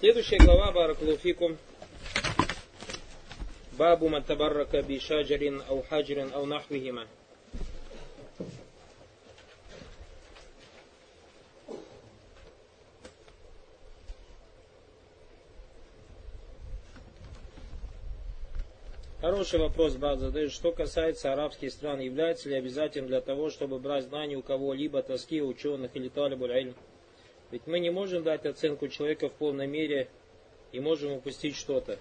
Следующая глава Баракулуфикум. Бабу матабаррака би шаджарин ау хаджарин ау нахвихима. Хороший вопрос, брат, задаешь. Что касается арабских стран, является ли обязательным для того, чтобы брать знания у кого-либо, тоски ученых или талибуль? Ведь мы не можем дать оценку человека в полной мере и можем упустить что-то.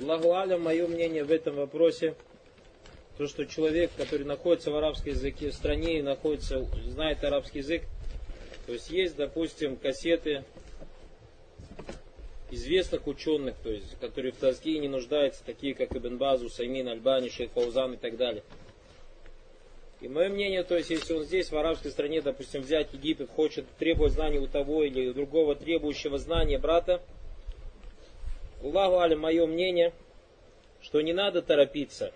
Аллаху алям, мое мнение в этом вопросе, то, что человек, который находится в арабской языке в стране и находится, знает арабский язык, то есть есть, допустим, кассеты известных ученых, то есть, которые в Тазгии не нуждаются, такие как Ибн Базу, Саймин, Альбани, Шейх и так далее. И мое мнение, то есть, если он здесь, в арабской стране, допустим, взять Египет, хочет требовать знаний у того или у другого требующего знания брата, Аллаху алим, мое мнение, что не надо торопиться.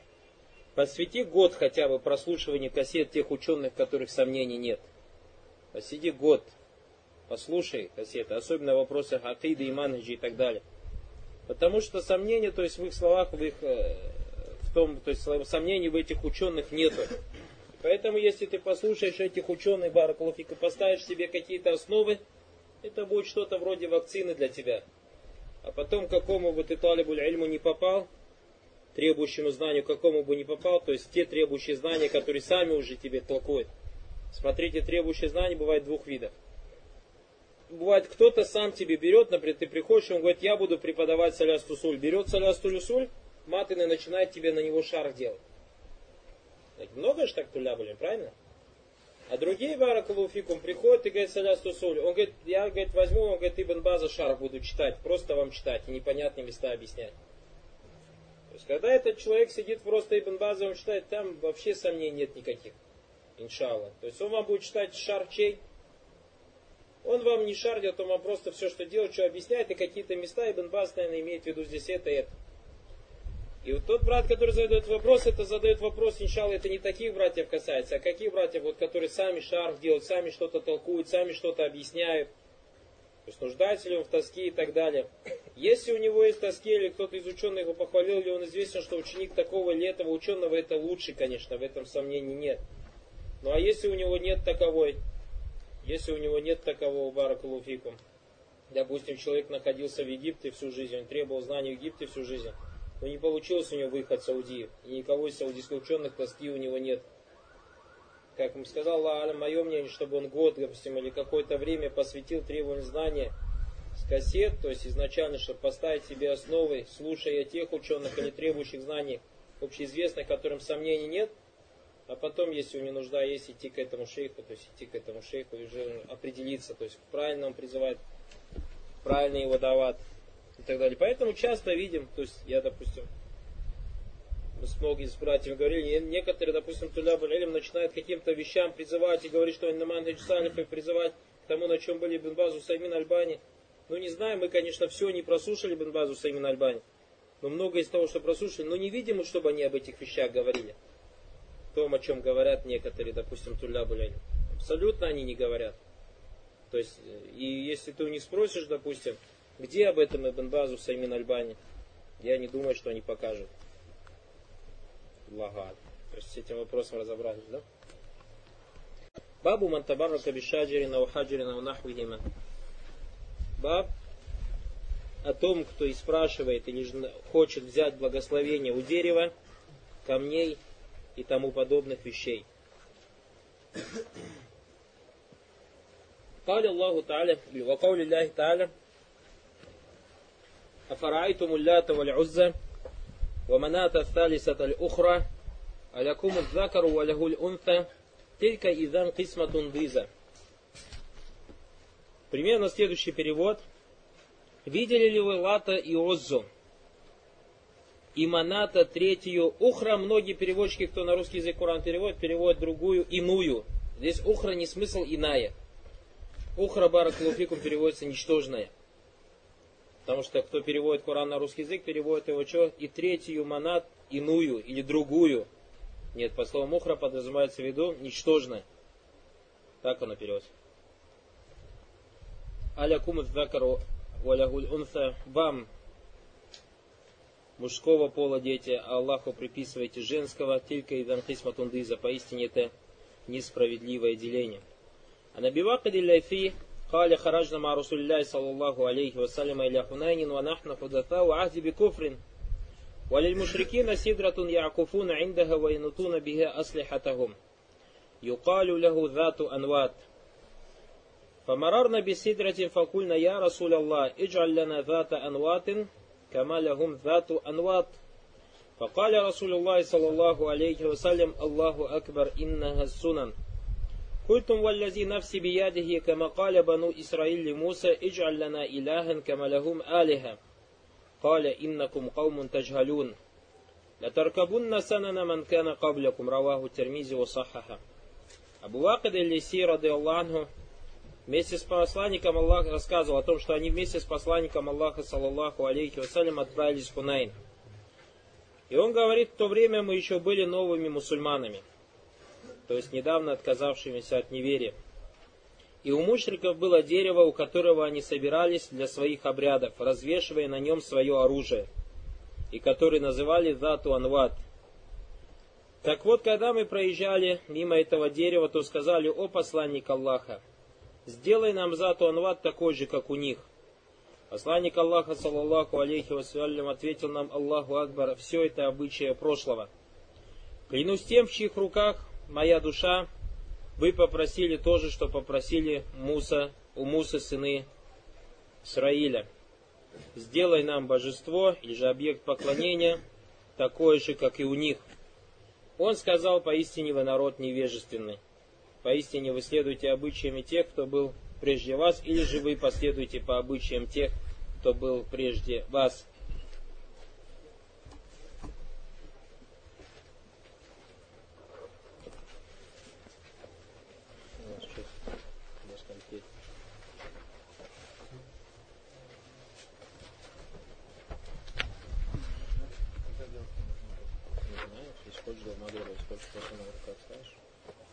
Посвяти год хотя бы прослушиванию кассет тех ученых, которых сомнений нет. Посиди год, послушай кассеты, особенно в вопросах акиды, иманджи и так далее. Потому что сомнения, то есть в их словах, в их э, в том, то есть сомнений в этих ученых нету. Поэтому, если ты послушаешь этих ученых, Баракулуфик, и поставишь себе какие-то основы, это будет что-то вроде вакцины для тебя. А потом, какому бы ты талибуль ильму не попал, требующему знанию, какому бы не попал, то есть те требующие знания, которые сами уже тебе толкуют. Смотрите, требующие знания бывает двух видов бывает, кто-то сам тебе берет, например, ты приходишь, он говорит, я буду преподавать саляс тусуль. Берет саляс тусуль, матын и начинает тебе на него шар делать. Много же так туля были, правильно? А другие баракалуфикум приходят и говорят саляс тусуль. Он говорит, я говорит, возьму, он говорит, Ибн База шар буду читать, просто вам читать непонятные места объяснять. То есть, когда этот человек сидит просто Ибн База, он читает, там вообще сомнений нет никаких. Иншалла. То есть он вам будет читать шар чей? Он вам не шардит, он вам просто все, что делает, что объясняет, и какие-то места Ибн Бас, наверное, имеет в виду здесь это и это. И вот тот брат, который задает вопрос, это задает вопрос, иншалла, это не таких братьев касается, а каких братьев, вот, которые сами шарф делают, сами что-то толкуют, сами что-то объясняют. То есть нуждается ли он в тоске и так далее. Если у него есть тоски, или кто-то из ученых его похвалил, или он известен, что ученик такого или этого ученого, это лучше, конечно, в этом сомнений нет. Ну а если у него нет таковой, если у него нет такового баракулуфикум, допустим, человек находился в Египте всю жизнь, он требовал знаний в Египте всю жизнь, но не получилось у него выход в Саудии, и никого из саудийских ученых тоски у него нет. Как ему сказал Аллах, мое мнение, чтобы он год, допустим, или какое-то время посвятил требованию знания с кассет, то есть изначально, чтобы поставить себе основы, слушая тех ученых или требующих знаний общеизвестных, которым сомнений нет – а потом, если у него нужда есть, идти к этому шейху, то есть идти к этому шейху и уже определиться, то есть правильно он призывает, правильно его давать так далее. Поэтому часто видим, то есть я, допустим, мы с многими с братьями говорили, некоторые, допустим, Туля Балилим начинают каким-то вещам призывать и говорить, что они на Мандадж Салифа призывать к тому, на чем были Бенбазу Саймин Альбани. Ну, не знаю, мы, конечно, все не прослушали Бенбазу Саймин Альбани, но многое из того, что прослушали, но не видим, чтобы они об этих вещах говорили том, о чем говорят некоторые, допустим, Туля Булянин. Абсолютно они не говорят. То есть, и если ты у них спросишь, допустим, где об этом Ибн Базу Саймин Альбани, я не думаю, что они покажут. Лагат. То есть с этим вопросом разобрались, да? Бабу Мантабаррака Бишаджирина Ухаджирина Унахвихима. Баб о том, кто и спрашивает или хочет взять благословение у дерева, камней и тому подобных вещей. قال الله تعالى وقول الله تعالى أفرأيتم اللات والعزى ومناة الثالثة الأخرى ألكم الذكر وله الأنثى تلك إذا قسمة ضيزة Примерно следующий перевод. Видели ли вы Лата и Оззу? и Маната третью Ухра. Многие переводчики, кто на русский язык Коран переводит, переводят другую иную. Здесь Ухра не смысл иная. Ухра Баракулуфикум переводится ничтожная. Потому что кто переводит Коран на русский язык, переводит его что? И третью манат иную или другую. Нет, по словам ухра подразумевается в виду ничтожная. Так оно переводится. Аля кумат закару валягуль унса, вам мужского пола дети, Аллаху приписываете женского, только идан хисматундыза, поистине это несправедливое деление. А на бивакади ляйфи قال خرجنا مع رسول الله صلى الله عليه وسلم إلى حنين ونحن حدثاء عهد بكفر. وللمشركين سدرة يعكفون عندها وينطون بها أسلحتهم. يقال له ذات أنوات. فمررنا بسدرة فقلنا يا رسول الله اجعل لنا ذات أنوات كما لهم ذات أنوات. فقال رسول الله صلى الله عليه وسلم الله أكبر إنها السنن. قلتم والذي نفسي بيده كما قال بنو إسرائيل لموسى اجعل لنا إلها كما لهم آلهة قال إنكم قوم تجهلون لتركبن سنن من كان قبلكم رواه الترمذي وصححه Абу Вакад Лиси, рады Аллаху, вместе с посланником Аллаха рассказывал о том, что они вместе с посланником Аллаха, саллаллаху алейхи вассалям, отправились в Хунайн. И он говорит, в то время мы еще были новыми мусульманами, то есть недавно отказавшимися от неверия. И у мушриков было дерево, у которого они собирались для своих обрядов, развешивая на нем свое оружие, и который называли Зату Анват. Так вот, когда мы проезжали мимо этого дерева, то сказали, о посланник Аллаха, сделай нам Зату Анват такой же, как у них. Посланник Аллаха, саллаллаху алейхи вассалям, ответил нам, Аллаху Акбар, все это обычаи прошлого. Клянусь тем, в чьих руках моя душа, вы попросили то же, что попросили Муса, у Мусы сыны Исраиля. Сделай нам божество, или же объект поклонения, такое же, как и у них. Он сказал, поистине вы народ невежественный. Поистине вы следуете обычаями тех, кто был прежде вас, или же вы последуете по обычаям тех, кто был прежде вас.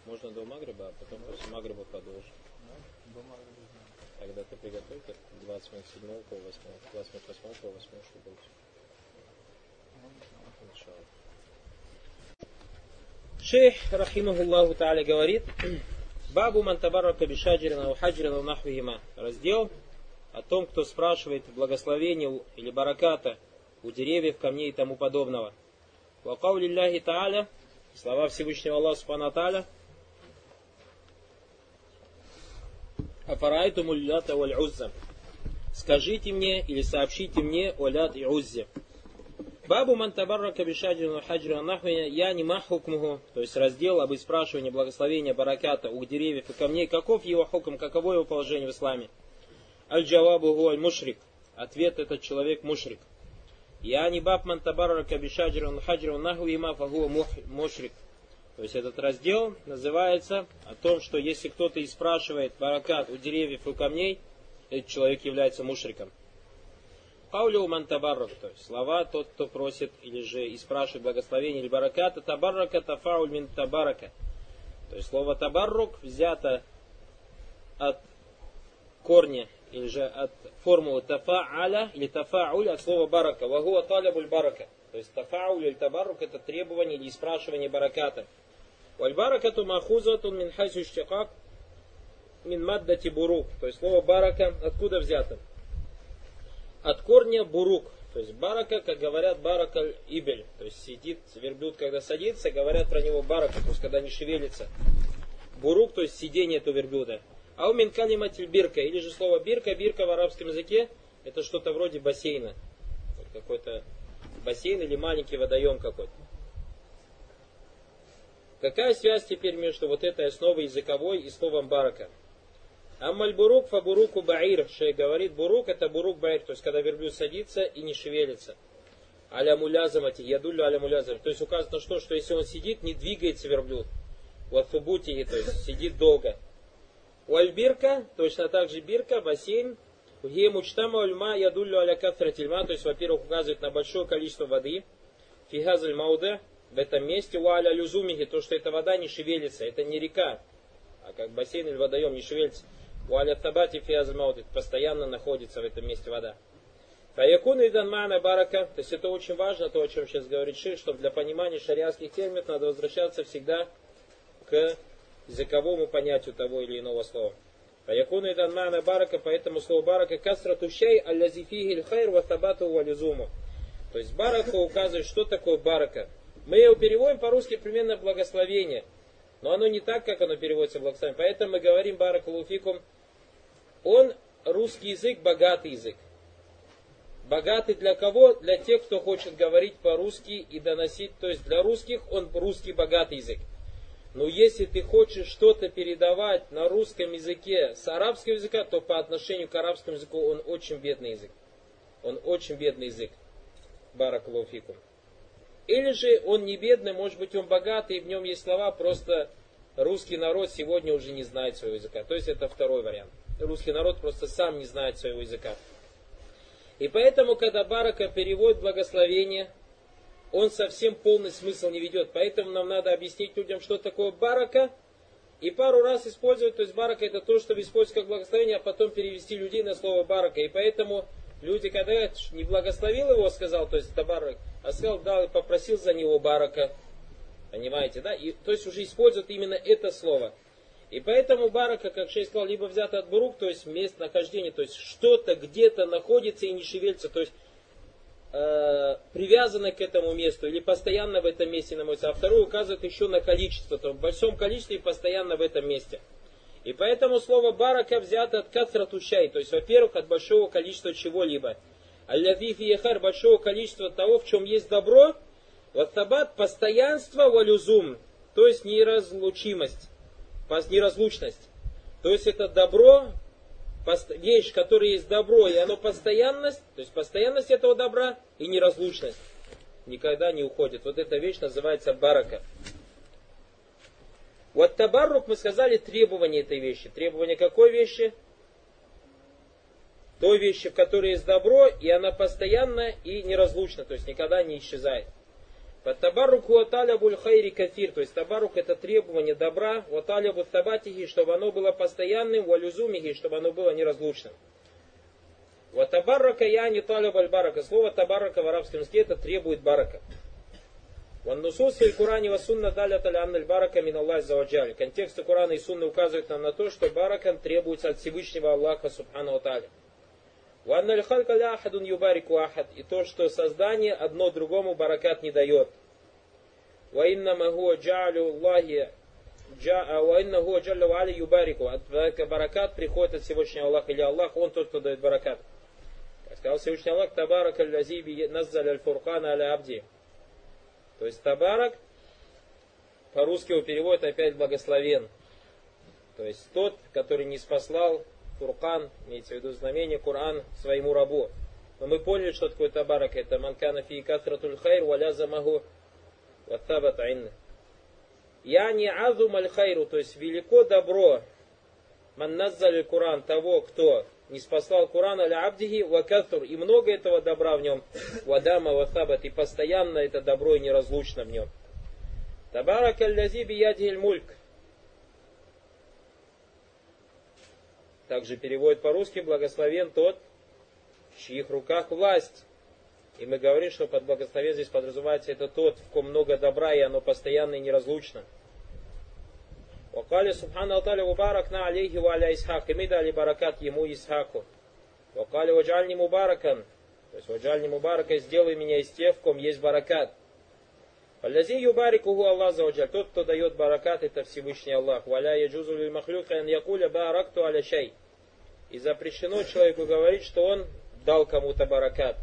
Можно до Магриба, а потом после Магриба продолжим. Тогда ты приготовь как 20 минут 7 по 8, 20 минут 8 по 8, чтобы было. Шейх, рахимахуллаху та'аля, говорит, Бабу мантабаррака бишаджирина у хаджирина нахвихима. Раздел о том, кто спрашивает благословение или бараката у деревьев, камней и тому подобного. Вакау лилляхи та'аля, слова Всевышнего Аллаха Субхану Та'аля, Афарайту муллята валь узза. Скажите мне или сообщите мне о лят и уззе. Бабу мантабаррака бишаджину хаджру нахвиня я не махукмуху, то есть раздел об спрашивании благословения бараката у деревьев и камней, каков его хукм, каково его положение в исламе. Аль-джавабу гуаль мушрик. Ответ этот человек мушрик. Я не баб мантабаррака бишаджру хаджру нахвима фагуа мушрик. То есть этот раздел называется о том, что если кто-то и спрашивает баракат у деревьев и у камней, этот человек является мушриком. Паулю мантабаррак, то есть слова тот, кто просит или же и спрашивает благословение или бараката, табаррака тафауль мин табарака. То есть слово табаррук взято от корня или же от формулы тафа'аля или тафа'уль от слова барака. Вагуа талябуль барака. То есть тафауль или табаррук это требование или спрашивание бараката. Вальбаракату махузатун мин хайсу штикак мин маддати бурук. То есть слово барака откуда взято? От корня бурук. То есть барака, как говорят, барака ибель. То есть сидит верблюд, когда садится, говорят про него барака, то есть когда не шевелится. Бурук, то есть сидение этого верблюда. А у минкалиматиль бирка, или же слово бирка, бирка в арабском языке, это что-то вроде бассейна. Какой-то бассейн или маленький водоем какой-то. Какая связь теперь между вот этой основой языковой и словом барака? Аммаль бурук фа буруку баир. Шей говорит, бурук это бурук баир, то есть когда верблюд садится и не шевелится. Аля мулязамати, ядулю аля мулязам. То есть указано что, что если он сидит, не двигается верблюд. Ватфубути, то есть сидит долго. Уальбирка, точно так же бирка, бассейн. Где мучтама ульма ядулю аля кафратильма, то есть, во-первых, указывает на большое количество воды. Фигазаль мауде, в этом месте у аля люзумихи, то, что эта вода не шевелится, это не река, а как бассейн или водоем не шевелится. Уаля табати фиазмаут, постоянно находится в этом месте вода. Фаякуну идан мана барака, то есть это очень важно, то, о чем сейчас говорит Шир, чтобы для понимания шариатских терминов надо возвращаться всегда к языковому понятию того или иного слова. Фаякуну идан мана барака, поэтому слово барака касра тущай аллази фиги хайр ва табату валюзуму. То есть барака указывает, что такое барака. Мы его переводим по-русски примерно благословение. Но оно не так, как оно переводится благословение. Поэтому мы говорим баракулуфикум. Он русский язык, богатый язык. Богатый для кого? Для тех, кто хочет говорить по-русски и доносить. То есть для русских он русский богатый язык. Но если ты хочешь что-то передавать на русском языке с арабского языка, то по отношению к арабскому языку он очень бедный язык. Он очень бедный язык. Баракалуфикум. Или же он не бедный, может быть он богатый, и в нем есть слова, просто русский народ сегодня уже не знает своего языка. То есть это второй вариант. Русский народ просто сам не знает своего языка. И поэтому, когда Барака переводит благословение, он совсем полный смысл не ведет. Поэтому нам надо объяснить людям, что такое Барака, и пару раз использовать, то есть Барака это то, чтобы использовать как благословение, а потом перевести людей на слово Барака. И поэтому люди, когда не благословил его, сказал, то есть Табарак, а сказал, дал и попросил за него Барака. Понимаете, да? И, то есть уже используют именно это слово. И поэтому барака, как шейх сказал, либо взято от бурук, то есть место нахождения, то есть что-то где-то находится и не шевелится, то есть э, к этому месту или постоянно в этом месте находится. А второе указывает еще на количество, то в большом количестве и постоянно в этом месте. И поэтому слово барака взято от кацратушай, то есть, во-первых, от большого количества чего-либо. Аллафиф ехар, большого количества того, в чем есть добро, вот табат, постоянство, валюзум, то есть неразлучимость неразлучность. То есть это добро, вещь, которая есть добро, и оно постоянность, то есть постоянность этого добра и неразлучность. Никогда не уходит. Вот эта вещь называется барака. Вот табаррук мы сказали требование этой вещи. Требование какой вещи? Той вещи, в которой есть добро, и она постоянна и неразлучна, то есть никогда не исчезает. Табарук уаталя хайри кафир, то есть табарук это требование добра, уаталя табатихи, чтобы оно было постоянным, валюзумихи, чтобы оно было неразлучным. Ватабаррака я не таля барака. Слово табарака в арабском языке это требует барака. Ваннусус в Коране ва сунна таля таля анналь барака мин Аллах заваджали. Контексты Корана и сунны указывают нам на то, что барака требуется от Всевышнего Аллаха субхану таля. И то, что создание одно другому баракат не дает. А, э, баракат приходит от Всевышнего Аллаха, или Аллах, Он тот, кто дает баракат. Сказал Всевышний Аллах, Табарак аль-Лазиби наззаль аль-Фуркан аль-Абди. То есть Табарак, по-русски его переводят опять благословен. То есть тот, который не спаслал Фуркан, имеется в виду знамение, Коран своему рабу. Но мы поняли, что такое табарак. Это манкана фи катратуль хайр валя замаху ваттабата инна. Я не азум аль хайру, то есть велико добро, ман наззали Куран, того, кто не спасал Куран аля абдихи вакатур, и много этого добра в нем, вадама ваттабат, и постоянно это добро и неразлучно в нем. Табарак аль-лази биядихиль мульк. Также переводит по-русски благословен тот, в чьих руках власть. И мы говорим, что под благословен здесь подразумевается это тот, в ком много добра, и оно постоянно и неразлучно. Мубарак на алейхи аля Исхак. И мы дали баракат ему Исхаку. Вакали Ваджальни Мубаракан. То есть Ваджальни Мубарака, сделай меня из тех, в ком есть баракат. Аллази юбарикуху Аллах заваджаль. Тот, кто дает баракат, это Всевышний Аллах. Валя яджузу лиль махлюка якуля баракту аля шай. И запрещено человеку говорить, что он дал кому-то баракат.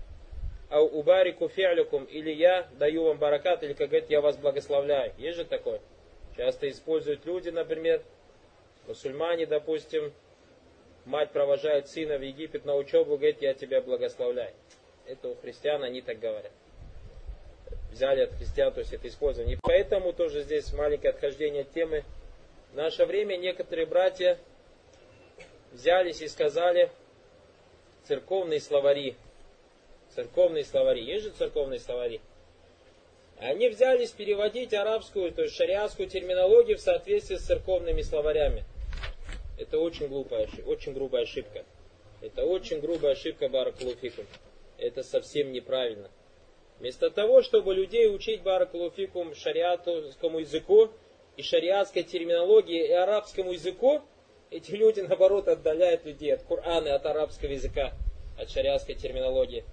А убарику фи'люкум, или я даю вам баракат, или как говорит, я вас благословляю. Есть же такое? Часто используют люди, например, мусульмане, допустим, мать провожает сына в Египет на учебу, говорит, я тебя благословляю. Это у христиан, они так говорят. Взяли от христиан, то есть это использование. И поэтому тоже здесь маленькое отхождение от темы. В наше время некоторые братья взялись и сказали церковные словари. Церковные словари. Есть же церковные словари? Они взялись переводить арабскую, то есть шариатскую терминологию в соответствии с церковными словарями. Это очень глупая, очень грубая ошибка. Это очень грубая ошибка Баракулуфикум. Это совсем неправильно. Вместо того, чтобы людей учить Баракулуфикум шариатскому языку и шариатской терминологии и арабскому языку, эти люди, наоборот, отдаляют людей от Корана, от арабского языка, от шариатской терминологии.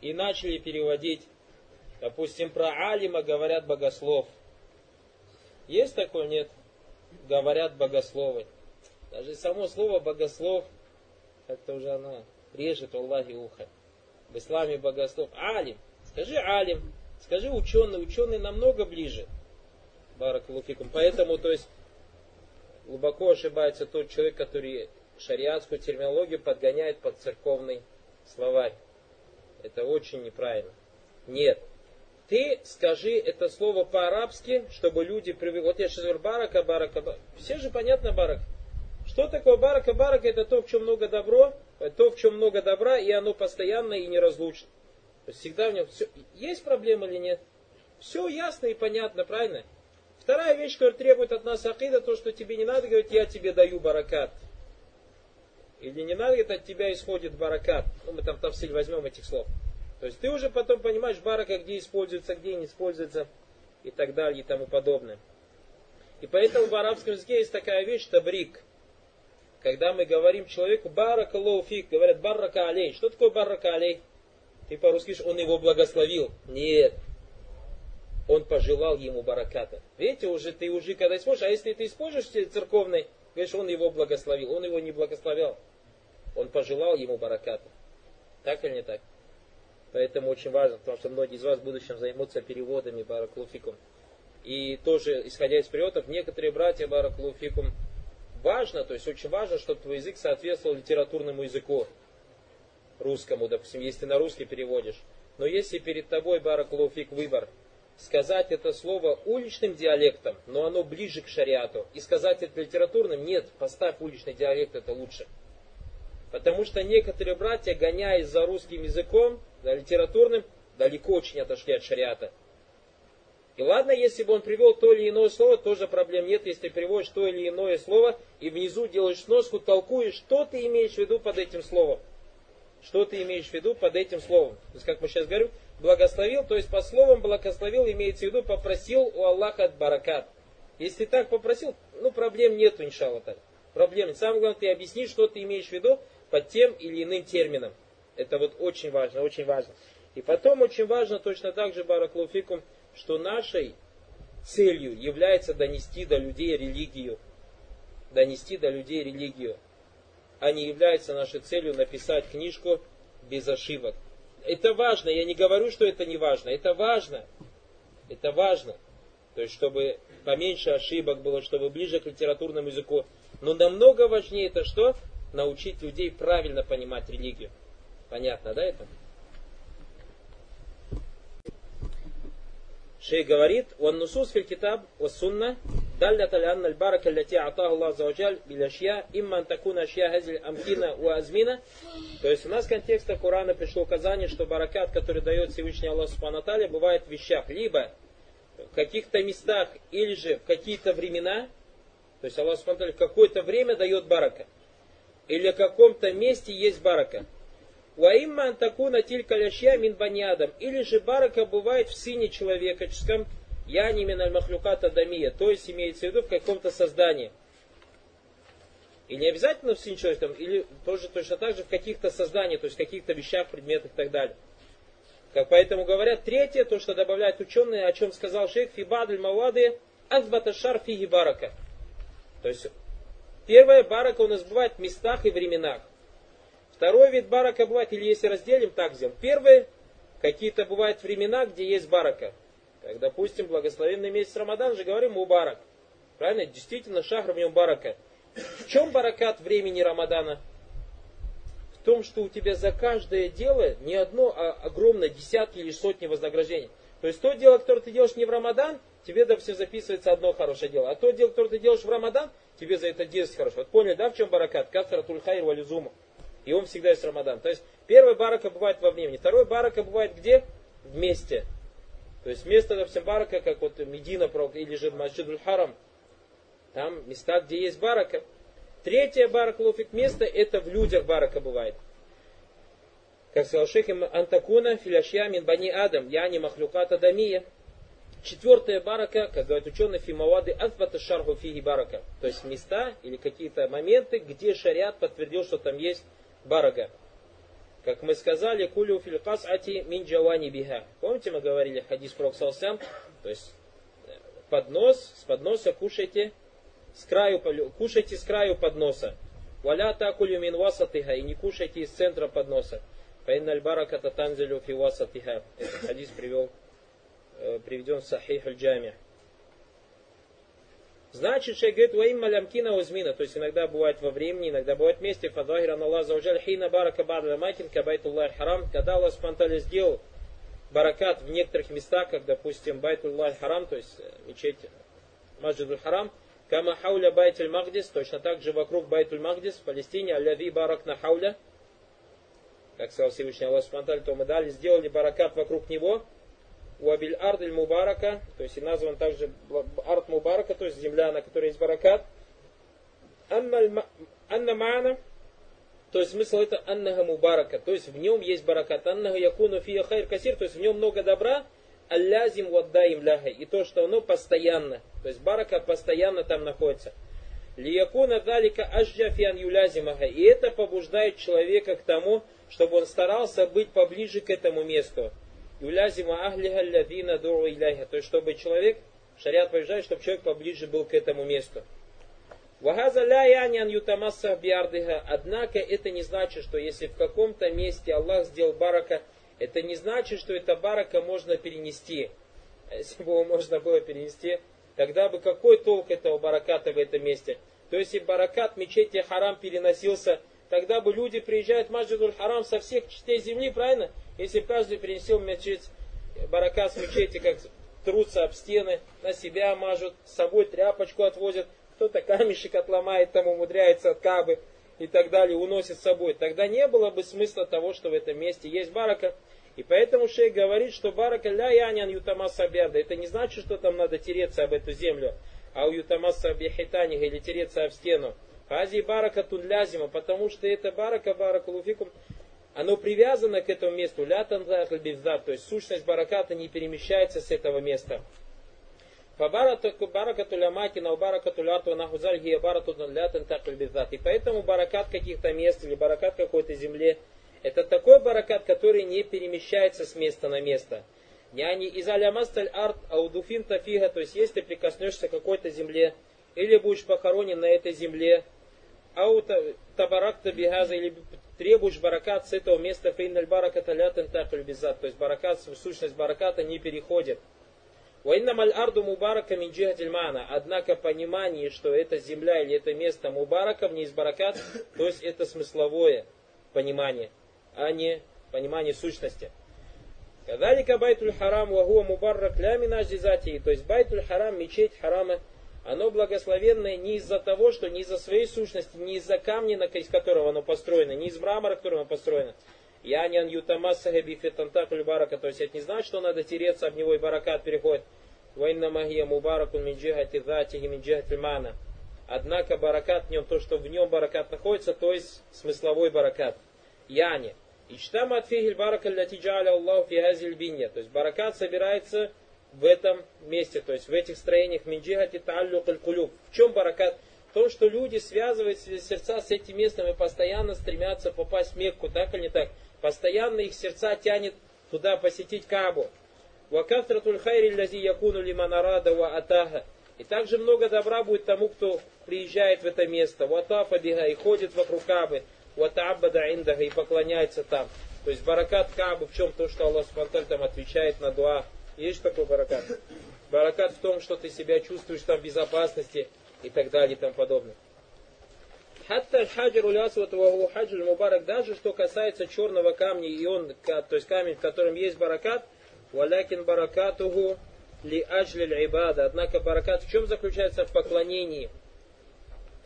И начали переводить, допустим, про Алима говорят богослов. Есть такое? Нет. Говорят богословы. Даже само слово богослов, как-то уже оно режет Аллахе ухо. В исламе богослов. Алим. Скажи алим. Скажи ученый. Ученый намного ближе. Баракалуфикум. Поэтому, то есть, глубоко ошибается тот человек, который шариатскую терминологию подгоняет под церковный словарь. Это очень неправильно. Нет. Ты скажи это слово по-арабски, чтобы люди привыкли. Вот я сейчас говорю барака, барака, барака. Все же понятно барак. Что такое барака? Барака это то, в чем много добро, то, в чем много добра, и оно постоянно и неразлучно. Всегда в нем все. Есть проблема или нет? Все ясно и понятно, правильно? Вторая вещь, которая требует от нас акида, то, что тебе не надо говорить, я тебе даю баракат. Или не надо, это от тебя исходит баракат. Ну, мы там тавсиль возьмем этих слов. То есть ты уже потом понимаешь барака, где используется, где не используется и так далее и тому подобное. И поэтому в арабском языке есть такая вещь, табрик. Когда мы говорим человеку барака лоуфик, говорят барака алей. Что такое барака алей? Ты по-русски он его благословил. Нет, он пожелал ему бараката. Видите, уже ты уже когда используешь, а если ты используешь церковный, говоришь, он его благословил, он его не благословлял. Он пожелал ему бараката. Так или не так? Поэтому очень важно, потому что многие из вас в будущем займутся переводами бараклуфикум. И тоже, исходя из переводов, некоторые братья бараклуфикум важно, то есть очень важно, чтобы твой язык соответствовал литературному языку русскому, допустим, если ты на русский переводишь. Но если перед тобой бараклуфик выбор, сказать это слово уличным диалектом, но оно ближе к шариату, и сказать это литературным, нет, поставь уличный диалект, это лучше. Потому что некоторые братья, гоняясь за русским языком, за литературным, далеко очень отошли от шариата. И ладно, если бы он привел то или иное слово, тоже проблем нет, если ты приводишь то или иное слово, и внизу делаешь носку, толкуешь, что ты имеешь в виду под этим словом. Что ты имеешь в виду под этим словом? То есть, как мы сейчас говорим, благословил, то есть по словам благословил имеется в виду попросил у Аллаха от баракат. Если так попросил, ну проблем нету, иншалла так. Проблем нет. Самое главное, ты объясни, что ты имеешь в виду под тем или иным термином. Это вот очень важно, очень важно. И потом очень важно точно так же, Бараклуфикум, что нашей целью является донести до людей религию. Донести до людей религию. А не является нашей целью написать книжку без ошибок. Это важно, я не говорю, что это не важно. Это важно. Это важно. То есть, чтобы поменьше ошибок было, чтобы ближе к литературному языку. Но намного важнее это что? Научить людей правильно понимать религию. Понятно, да, это? Шей говорит, «Ван нусус фил китаб ва сунна دلت على أن البركة التي أعطاها الله عز وجل بالأشياء إما أن تكون أشياء هذه الأمكنة وأزمنة То есть у нас в контексте Корана пришло указание, что баракат, который дает Всевышний Аллах Субхану бывает в вещах, либо в каких-то местах, или же в какие-то времена, то есть Аллах Субхану в какое-то время дает барака, или в каком-то месте есть барака. Уаимма антакуна тилька ляща мин баниадам. Или же барака бывает в сыне человеческом, я не махлюката дамия, то есть имеется в виду в каком-то создании. И не обязательно в человеческом, или тоже точно так же в каких-то созданиях, то есть в каких-то вещах, предметах и так далее. Как поэтому говорят, третье, то, что добавляют ученые, о чем сказал шейх, фибадль мавады, азбаташар фиги барака. То есть, первое, барака у нас бывает в местах и временах. Второй вид барака бывает, или если разделим, так сделаем. Первое, какие-то бывают времена, где есть барака. Как, допустим, благословенный месяц Рамадан же говорим Мубарак. Правильно? Действительно, шахр в нем барака. В чем баракат времени Рамадана? В том, что у тебя за каждое дело не одно, а огромное, десятки или сотни вознаграждений. То есть то дело, которое ты делаешь не в Рамадан, тебе да все записывается одно хорошее дело. А то дело, которое ты делаешь в Рамадан, тебе за это 10 хорошо. Вот поняли, да, в чем баракат? Кафтара тульхайр валюзуму. И он всегда есть Рамадан. То есть первый барака бывает во времени. Второй барака бывает где? Вместе. То есть место, допустим, барака, как вот Медина или же Масджидуль Харам, там места, где есть барака. Третье баракалуфик место, это в людях барака бывает. Как сказал шейх Антакуна, филяшья мин бани адам, я не махлюката дамия. Четвертое барака, как говорят ученые, фимавады азбата шарху фиги барака. То есть места или какие-то моменты, где шариат подтвердил, что там есть барака. Как мы сказали, кулю филькас ати мин джавани. Помните, мы говорили хадис про То есть э, поднос, с подноса кушайте с краю, кушайте с краю подноса. Валя такулю мин васатиха, и не кушайте из центра подноса. Фаин аль-барака татанзелю фи васатиха. Этот хадис привел, э, приведен в Сахих аль-Джами. Значит, шейх говорит, ваим малямкина узмина, то есть иногда бывает во времени, иногда бывает вместе, фадахир Аллах заужаль, хина барака бада макин, кабайтуллах харам, когда Аллах спонтанно сделал баракат в некоторых местах, как, допустим, байтуллах харам, то есть э, мечеть Маджидуль харам, Кама хауля Байтуль Магдис, точно так же вокруг Байтуль Магдис в Палестине, алляви барак на хауля, как сказал Всевышний Аллах Субтитры, то мы дали, сделали баракат вокруг него, Уабиль Ардиль Мубарака, то есть и назван также Арт Мубарака, то есть земля, на которой есть баракат. Анна Маана, то есть смысл это Аннага Мубарака, то есть в нем есть баракат. Аннага Якуну Фия Хайр Касир, то есть в нем много добра, аллязим ваддаим ляха. И то, что оно постоянно. То есть барака постоянно там находится. Лиякуна далика ажджа фиан юлязимага. И это побуждает человека к тому, чтобы он старался быть поближе к этому месту. Юлязима ахлиха лядина дуру иляха. То есть, чтобы человек, шариат побуждает, чтобы человек поближе был к этому месту. Вагаза ля янян биардыха. Однако это не значит, что если в каком-то месте Аллах сделал барака, это не значит, что это барака можно перенести. А если бы его можно было перенести, тогда бы какой толк этого бараката в этом месте? То есть, если баракат мечети харам переносился, тогда бы люди приезжают в Маджидуль Харам со всех частей земли, правильно? Если бы каждый перенесил мечеть, баракат с мечети, как трутся об стены, на себя мажут, с собой тряпочку отвозят, кто-то камешек отломает, там умудряется от кабы и так далее, уносит с собой. Тогда не было бы смысла того, что в этом месте есть барака. И поэтому шейх говорит, что барака ля янян ютамаса бярда. Это не значит, что там надо тереться об эту землю, а у ютамаса бихитаниха или тереться об стену. Хази барака тут лязима, потому что это барака, барака луфикум, оно привязано к этому месту, ля то есть сущность бараката не перемещается с этого места. Лятан И поэтому баракат каких-то мест или баракат какой-то земле – это такой баракат, который не перемещается с места на место. Няни из алямасталь арт аудуфин тафига, то есть если прикоснешься к какой-то земле, или будешь похоронен на этой земле, ау табаракта бигаза, или требуешь баракат с этого места, فإن البركة لا تنتقل بالذات, то есть баракат, сущность бараката не переходит. وإنما الأرض مباركة من جهة المعنى. Однако понимание, что это земля или это место мубарака, в ней есть баракат, то есть это смысловое понимание а не понимание сущности. كذلك بيت الحرام وهو مبارك لا من الذات. То есть байтуль харам, мечеть харама, оно благословенное не из-за того, что не из-за своей сущности, не из-за камня, из которого оно построено, не из мрамора, которым оно построено. Янян ютамаса бифетантакуль барака. То есть это не значит, что надо тереться об него и баракат переходит. Вайна магия мубаракун минджихати датихи минджихати мана. Однако баракат в нем, то, что в нем баракат находится, то есть смысловой баракат. Яне. Ичтама от фигель барака лятиджаля Аллаху фигазиль бинья. То есть баракат собирается в этом месте, то есть в этих строениях минджихати таллюк кулюб. В чем баракат? В том, что люди связывают сердца с этим местом и постоянно стремятся попасть в Мекку, так или не так. Постоянно их сердца тянет туда посетить Кабу. Вакафтратуль хайри лязи якуну лиманарада ва атаха. И также много добра будет тому, кто приезжает в это место. Ватафа бига и ходит вокруг Кабы. Ватаббада индага и поклоняется там. То есть баракат Кабы в чем то, что Аллах Субтитры там отвечает на дуа. Есть такой баракат? Баракат в том, что ты себя чувствуешь там в безопасности и так далее и тому подобное. Хатта хаджар улясват ваху хаджуль мубарак, даже что касается черного камня, и он, то есть камень, в котором есть баракат, валякин баракатуху ли аджлиль ибада. Однако баракат в чем заключается? В поклонении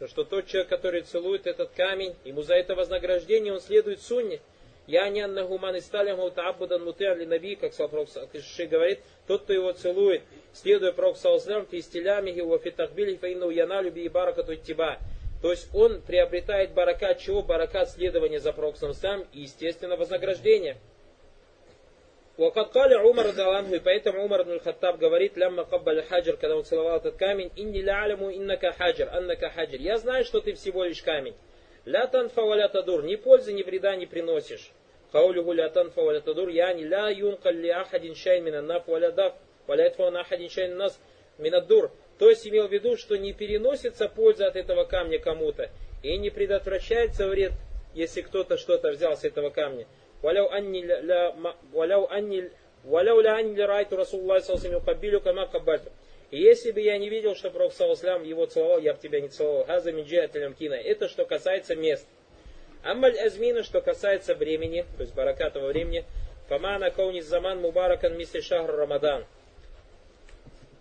то что тот человек, который целует этот камень, ему за это вознаграждение, он следует сунне. Я не анна гуман исталям таабудан мутер наби, как Ши говорит, тот, кто его целует, следуя пророк саллаху фи стилями его фитахбили фаину яналю би баракату тиба. То есть он приобретает баракат чего? Баракат следования за пророком сам и, естественно, вознаграждение. وقد قال عمر رضي الله عنه, и поэтому Умар ибн Хаттаб говорит, лямма каббаль хаджир, когда он целовал этот камень, инни ляляму иннака хаджир, аннака хаджир. Я знаю, что ты всего лишь камень. Ля танфа валя тадур, ни пользы, ни вреда не приносишь. Хаулюху ля танфа валя тадур, яни ля юнкаль ли ахадин шайн минаннаф валя даф, валя этфаун ахадин шайн нас минадур. То есть имел в виду, что не переносится польза от этого камня кому-то, и не предотвращается вред, если кто-то что-то взял с этого камня. Валяу анни ля, валяу анни, валяу ля анни райту Расуллах салсами кабилю кама каббальту. И если бы я не видел, что Пророк Саласлам его целовал, я бы тебя не целовал. Хаза минджиатилям кина. Это что касается мест. Амаль азмина, что касается времени, то есть баракатового времени, фамана кауни заман мубаракан мисли шахр рамадан.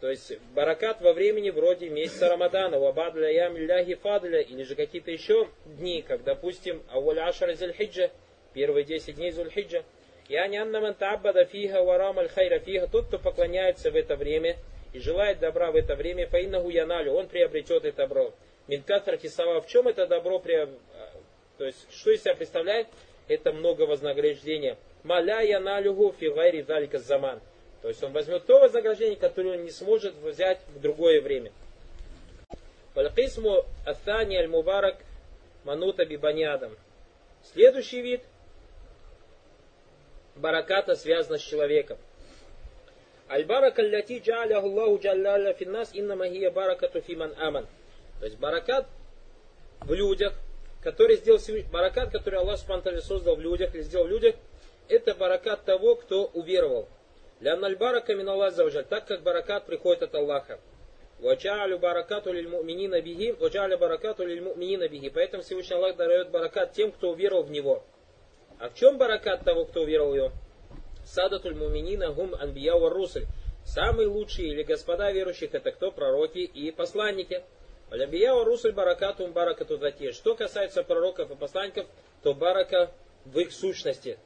То есть баракат во времени вроде месяца Рамадана, вабадля ямилляхи фадля, или же какие-то еще дни, как, допустим, ауль ашар зульхиджа, первые 10 дней зульхиджа. Яни аннаман таббада фиха варам аль хайра фиха, тот, кто поклоняется в это время и желает добра в это время, фаиннаху яналю, он приобретет это добро. Минкатра кисава, в чем это добро, при... то есть, что из себя представляет? Это много вознаграждения. Маля яналюху фи гайри залика заман. То есть он возьмет то вознаграждение, которое он не сможет взять в другое время. Валькисму Аthani аль-Мубарак Манута Бибанядам. Следующий вид бараката связан с человеком. Аль-барака аллати джа'аляху Аллаху джалляля финнас иннама хия баракату фиман аман. То есть баракат в людях, который сделал баракат, который Аллах Субтитры создал в людях или сделал в людях, это баракат того, кто уверовал. Лянналь барака мин Аллах завжаль, так как баракат приходит от Аллаха. Ваджалю баракату лиль муминина биги, ваджалю баракату лиль муминина биги. Поэтому Всевышний Аллах дает баракат тем, кто уверовал в него. А в чем баракат того, кто уверовал в него? Садатуль муминина гум анбия ва русль. Самые лучшие или господа верующих это кто? Пророки и посланники. Алябия ва русль баракатум баракату дати. Что касается пророков и посланников, то барака в их сущности.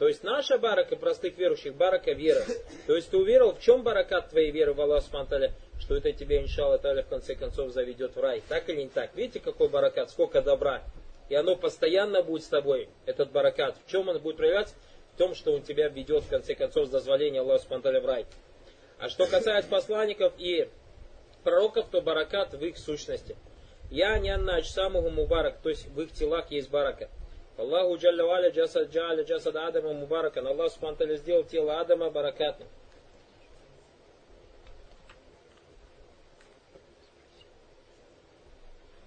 То есть наша барака простых верующих, барака вера. То есть ты уверовал, в чем баракат твоей веры в Аллах Субтитры, что это тебе, иншалла, в конце концов заведет в рай. Так или не так? Видите, какой баракат, сколько добра. И оно постоянно будет с тобой, этот баракат. В чем он будет проявляться? В том, что он тебя ведет, в конце концов, с дозволения Аллаха Субтитры в рай. А что касается посланников и пророков, то баракат в их сущности. Я не аннач самого мубарак, то есть в их телах есть барака. Аллаху Джалля Джасад Джаля Джасад Адама Мубаракан. Аллах Субхану сделал тело Адама баракатным.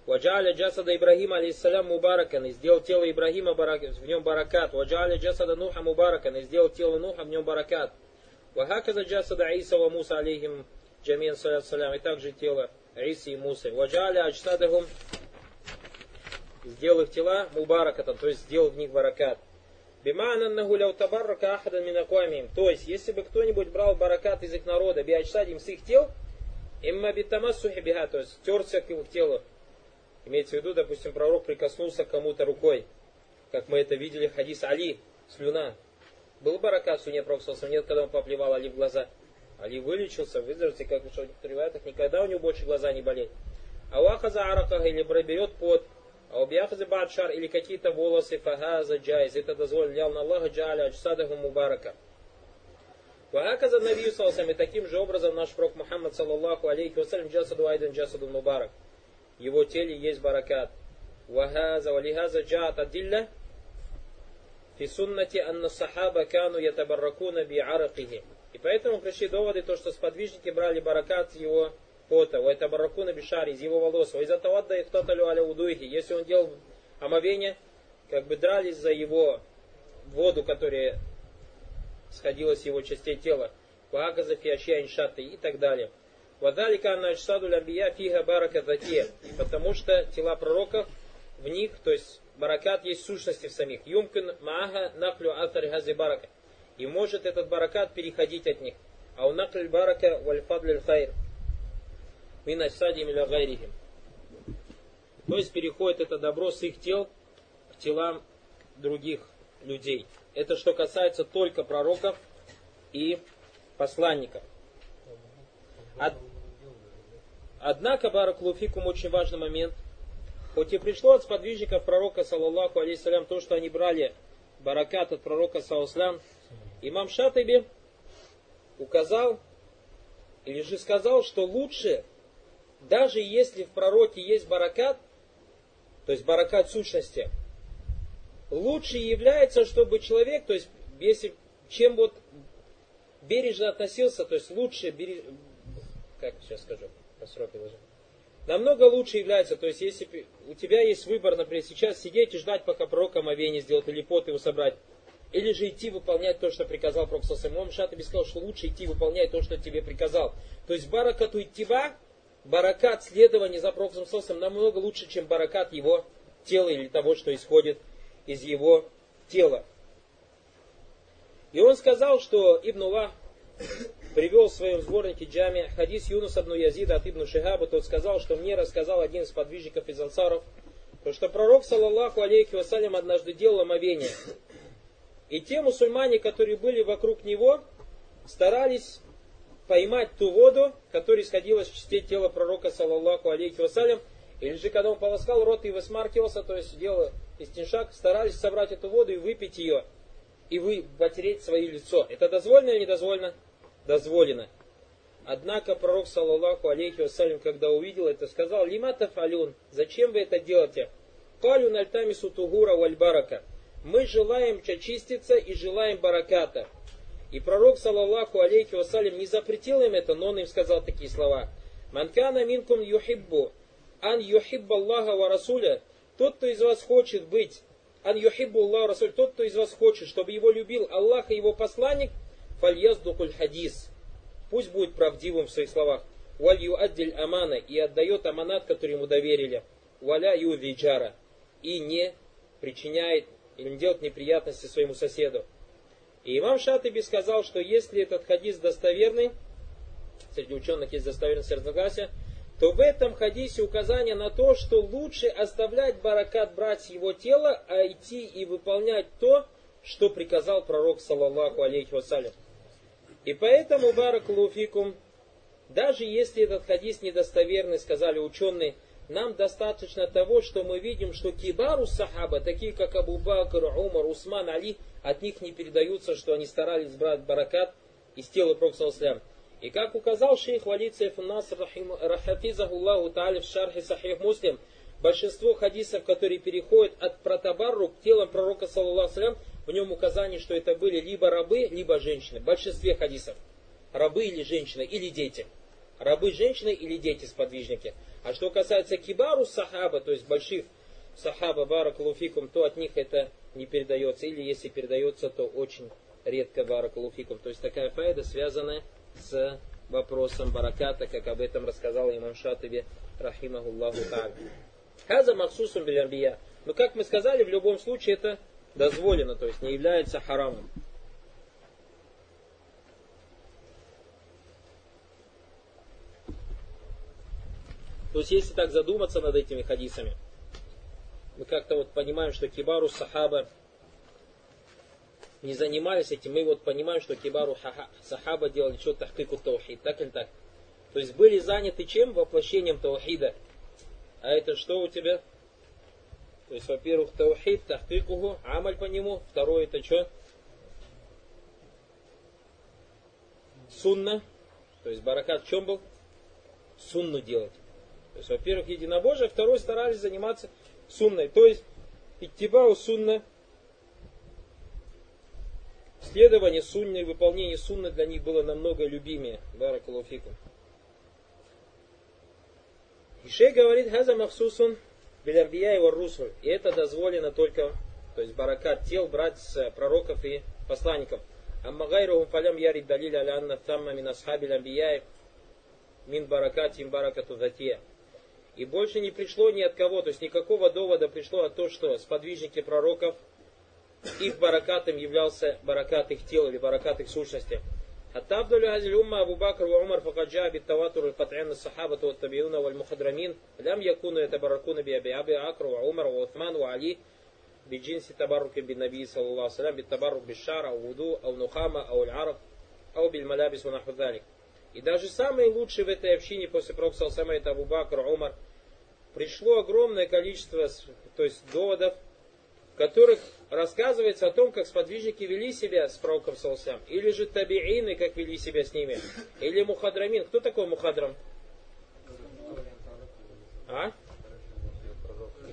Ваджаля Джасада Ибрахима алейхиссалям Мубаракан и сделал тело Ибрахима в нем баракат. Ваджаля Джасада Нуха Мубаракан и сделал тело Нуха в нем баракат. Вахаказа Джасада Иса ва Муса алейхим Джамин салям и также тело Иси и Мусы. Ваджаля Аджтадахум сделал их тела мубаракатан, то есть сделал в них баракат. Бимананнаху ляу табаррака ахадан минакуамим. То есть, если бы кто-нибудь брал баракат из их народа, биачсадим с их тел, имма битамассухи биха, то есть терся к их телу. Имеется в виду, допустим, пророк прикоснулся к кому-то рукой, как мы это видели, хадис Али, слюна. Был баракат в суне Пророка, нет, когда он поплевал Али в глаза. Али вылечился, выздоровился, как в некоторых никогда у него больше глаза не болели. А уахаза аракаха или берет под Аубиахзы бадшар или какие-то волосы фагаза джайз. Это дозволил на Аллаха джаля аджсадаху мубарака. Ваhaказа Навию Салсам, и таким же образом наш пророк Мухаммад, саллаллаху алейхи вассалям, джасаду айдан джасаду мубарак. Его теле есть баракат. Валихаза джаат адилля фи суннати анна сахаба кану ятабарракуна би аракихи. И поэтому пришли доводы, то, что сподвижники брали баракат его пота, у это баракуна бишари, из его волос, из этого отда их кто-то аля удуихи. Если он делал омовение, как бы дрались за его воду, которая сходила с его частей тела. Вагаza фиашья иншаты и так далее. Вадалика начсаду лямбия фига барака зате. Потому что тела пророков, в них, то есть баракат есть сущности в самих. Юмкин маага наклю атар хази барака. И может этот баракат переходить от них. А у накль барака вальфадль хайр мин асадим или гайрихим. То есть переходит это добро с их тел к телам других людей. Это что касается только пророков и посланников. Од... Однако, Баракулуфикум, очень важный момент. Хоть и пришло от сподвижников пророка, саллаллаху алейсалям, то, что они брали баракат от пророка, саллаллаху имам Шатаби указал, или же сказал, что лучше, даже если в пророке есть баракат, то есть баракат сущности, лучше является, чтобы человек, то есть если чем вот бережно относился, то есть лучше, береж... как сейчас скажу, по сроке намного лучше является, то есть если у тебя есть выбор, например, сейчас сидеть и ждать, пока пророк омовение сделает, или пот его собрать, или же идти выполнять то, что приказал Пророк Имам Шатаби сказал, что лучше идти выполнять то, что тебе приказал. То есть баракату иттиба, баракат следования за Пророком намного лучше, чем баракат его тела или того, что исходит из его тела. И он сказал, что Ибн Улах привел в своем сборнике джами хадис Юнус Абну Язида от Ибн Шихаба, тот сказал, что мне рассказал один из подвижников из ансаров, что пророк, саллаллаху алейхи вассалям, однажды делал омовение. И те мусульмане, которые были вокруг него, старались поймать ту воду, которая исходила из частей тела пророка, саллаллаху алейхи вассалям, или же когда он полоскал рот и высмаркивался, то есть делал истиншак, старались собрать эту воду и выпить ее, и вы потереть свое лицо. Это дозволено или не дозволено? Однако пророк, саллаллаху алейхи вассалям, когда увидел это, сказал, лиматов алюн, зачем вы это делаете? Калю нальтами сутугура вальбарака. Мы желаем очиститься и желаем бараката. И пророк, саллаллаху алейхи вассалям, не запретил им это, но он им сказал такие слова. Манкана минкум юхиббу, ан юхибба Аллаха ва Расуля, тот, кто из вас хочет быть, ан юхиббу Аллаху Расуль, тот, кто из вас хочет, чтобы его любил Аллах и его посланник, фальяздухуль хадис. Пусть будет правдивым в своих словах. Валь юаддиль амана и отдает аманат, который ему доверили. Валя ювиджара и не причиняет или не делает неприятности своему соседу. И имам Шатыби сказал, что если этот хадис достоверный, среди ученых есть достоверность разногласия, то в этом хадисе указание на то, что лучше оставлять баракат, брать его тела, а идти и выполнять то, что приказал пророк, саллаллаху алейхи вассалям. И поэтому, барак луфикум, даже если этот хадис недостоверный, сказали ученые, нам достаточно того, что мы видим, что кибару сахаба, такие как Абу Бакр, Умар, Усман, Али, от них не передаются, что они старались брать баракат из тела Пророка И как указал шейх Валид Сайфуннаср Рахафизахуллаху Та'аля в шархе Сахих Муслим, большинство хадисов, которые переходят от протабарру к телам пророка, саллаллаху в нем указание, что это были либо рабы, либо женщины. В большинстве хадисов. Рабы или женщины, или дети. Рабы, женщины или дети, сподвижники. А что касается кибару сахаба, то есть больших сахаба, баракалуфикум, то от них это не передается. Или если передается, то очень редко баракалуфикум. То есть такая файда, связанная с вопросом бараката, как об этом рассказал имам Шатыби, рахимахуллаху та'ala. Хаза махсусум билярбия. Но как мы сказали, в любом случае это дозволено, то есть не является харамом. То есть, если так задуматься над этими хадисами, мы как-то вот понимаем, что кибару сахаба не занимались этим, мы вот понимаем, что кибару сахаба делали что тахкику таухид, так или так. То есть были заняты чем? Воплощением таухида. А это что у тебя? То есть, во-первых, таухид, тахкикуху, амаль по нему. Второе это что? Сунна. То есть баракат в чем был? Сунну делать. То есть, во-первых, единобожие, второе старались заниматься сунной. То есть, иттибау сунна, следование сунны выполнение сунны для них было намного любимее. Баракалуфикум. И шей говорит, хаза махсусун билямбия его русуль. И это дозволено только, то есть баракат тел брать с пророков и посланников. Амма гайрухум фалям ярид далиль аля анна тамма мин асхаби ламбияев мин баракат им баракату затия. И больше не пришло ни от кого, то есть никакого довода пришло от того, что сподвижники пророков, их баракатом являлся баракат их тела или баракат их сущности. حتى أفضل هذه الأمة أبو بكر وعمر فقد جاء بالتواتر القطعي أن الصحابة والتابعون والمخضرمين لم يكونوا يتبركون بأبي بكر وعمر وعثمان وعلي بجنس تبرك بالنبي صلى الله عليه وسلم بالتبرك بالشعر أو وضوء أو نخامة أو العرق أو بالملابس ونحو ذلك. И даже самые лучшие в этой общине после Пророка Салсама это Абу Бакр, Умар, пришло огромное количество то есть доводов, которых рассказывается о том, как сподвижники вели себя с пророком Салсам, или же табиины, как вели себя с ними, или мухадрамин. Кто такой мухадрам? А?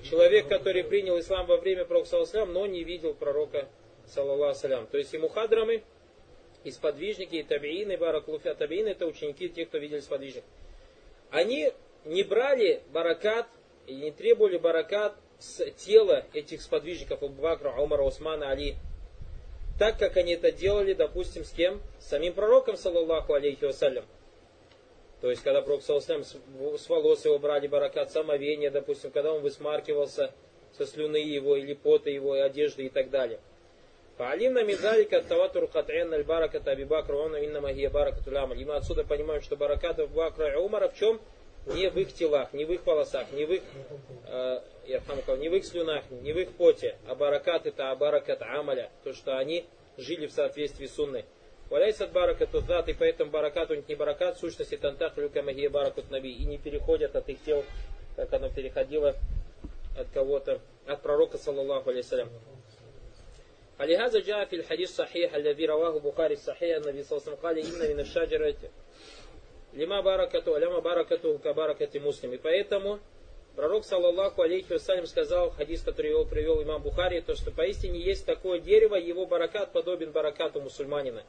Человек, который принял ислам во время пророка Салсам, но не видел пророка саллаллаху салям. То есть и мухадрамы, и сподвижники, и табиины, бараклуфя. Табиины это ученики тех, кто видели сподвижник. Они не брали баракат и не требовали баракат с тела этих сподвижников Абу Бакра, Умара, Усмана, Али. Так, как они это делали, допустим, с кем? С самим пророком, саллаллаху алейхи вассалям. То есть, когда пророк, саллаллаху с волос его брали баракат, самовение, допустим, когда он высмаркивался со слюны его, или пота его, и одежды, и так далее. Фаалимна мидалика таватур кат'ин аль бараката Аби Бакра, он инна магия баракату лямаль. И мы отсюда понимаем, что баракат Абу Бакра и Умара в чем? Не в их телах, не в их волосах, не в их, э, не в их слюнах, не в их поте, а баракат это абаракат амаля, то, что они жили в соответствии с сунной. Валяйсат баракату зат, и поэтому баракат у них не баракат, в сущности тантах люка магия баракут наби, и не переходят от их тел, как оно переходило от кого-то, от пророка, саллаллаху алейсалям. فلهذا جاء في الحديث الصحيح الذي رواه البخاري الصحيح النبي صلى الله عليه وسلم قال إن من الشجرة Лима баракату, аляма баракату, кабаракати муслим. И поэтому пророк, саллаллаху алейхи вассалям, сказал, хадис, который его привел имам Бухари, то, что поистине есть такое дерево, его баракат подобен баракату мусульманина.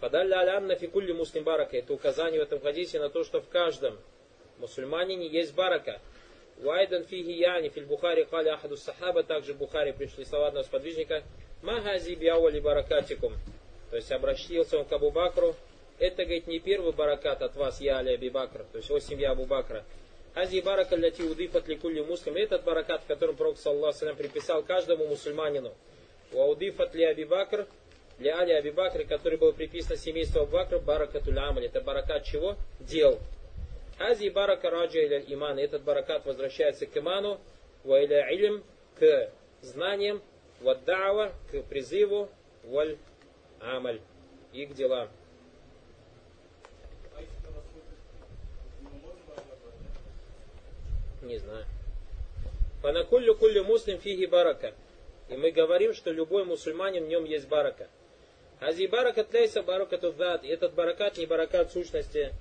Падалля алянна фикулли муслим барака. Это указание в этом хадисе на то, что в каждом мусульманине есть барака. Вайдан фиги яни филь Бухари кали ахаду сахаба. Также Бухари пришли слова одного сподвижника. Магази бияуали баракатикум. То есть обратился он к Абу Бакру это, говорит, не первый баракат от вас, я Али Аби Бакр, то есть о семья Абу Бакра. Ази барака ляти удифат ликулли муслим. Этот баракат, в котором Пророк, саллаху приписал каждому мусульманину. Уаудифат ли Аби Бакр, для Али Аби который был приписан семейству Абу Бакр, баракатуль амаль. Это баракат чего? Дел. Ази барака раджа иля иман. Этот баракат возвращается к иману, ва иля илм, к знаниям, ваддава, к призыву, валь амаль и к делам. Не знаю. Фанакуллю куллю муслим фиги барака. И мы говорим, что любой мусульманин в нем есть барака. Ази баракат ляйса баракату дат. Этот баракат не баракат сущности.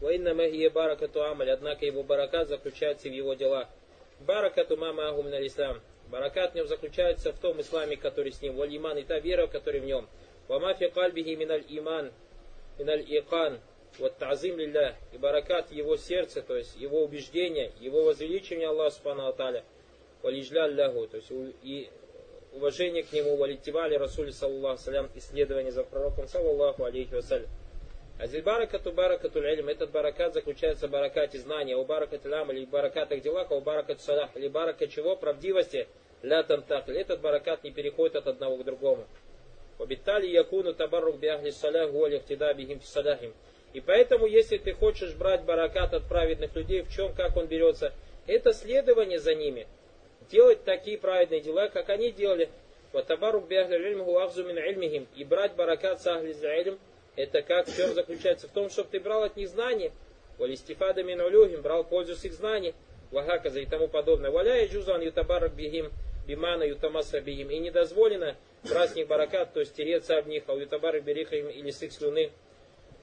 Ваинна магия баракату амаль. Однако его баракат заключается в его делах. Баракату мама агум на. Баракат в нем заключается в том исламе, который с ним. Валь иман и та вера, которая в нем. Вамафи кальбихи миналь иман. Миналь икан вот тазим лилля и баракат его сердца, то есть его убеждения, его возвеличивание Аллаха Субхану Аталя, валижля ляху, то есть и уважение к нему, валитивали Расули саллаху салям, исследование за пророком саллаху алейхи вассалям. Азиль баракату баракату ильм, этот баракат заключается в баракате знания, у баракат лям или баракатах делах, у баракат салях, или барака чего? Правдивости, ля тантах. Этот баракат не переходит от одного к другому. Обитали якуну табарук биахли салях, хтида бихим фисаляхим. И поэтому, если ты хочешь брать баракат от праведных людей, в чем, как он берется, это следование за ними. Делать такие праведные дела, как они делали. И брать баракат с ахли это как, в чем заключается? В том, чтобы ты брал от них знания. Валистифада минулюхим, брал пользу с их знаний. Вагаказа и тому подобное. Валя и джузан ютабарак бихим, бимана ютамаса бихим. И не дозволено брать с них баракат, то есть тереться об них, а ютабарак берихаим или с их слюны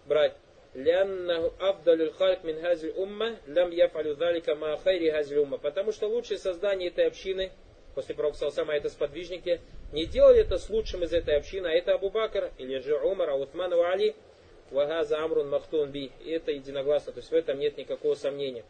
брать. لأنه أفضل الخلق من هذه الأمة لم يفعل ذلك مع خير هذه الأمة. Потому что лучшее создание этой общины, после пророка Салсама, это сподвижники, не делали это с лучшим из этой общины, а это Абу Бакр, или же Умар, Аутман и Али, Вагаза Амрун Махтун Би. И это единогласно, то есть в этом нет никакого сомнения.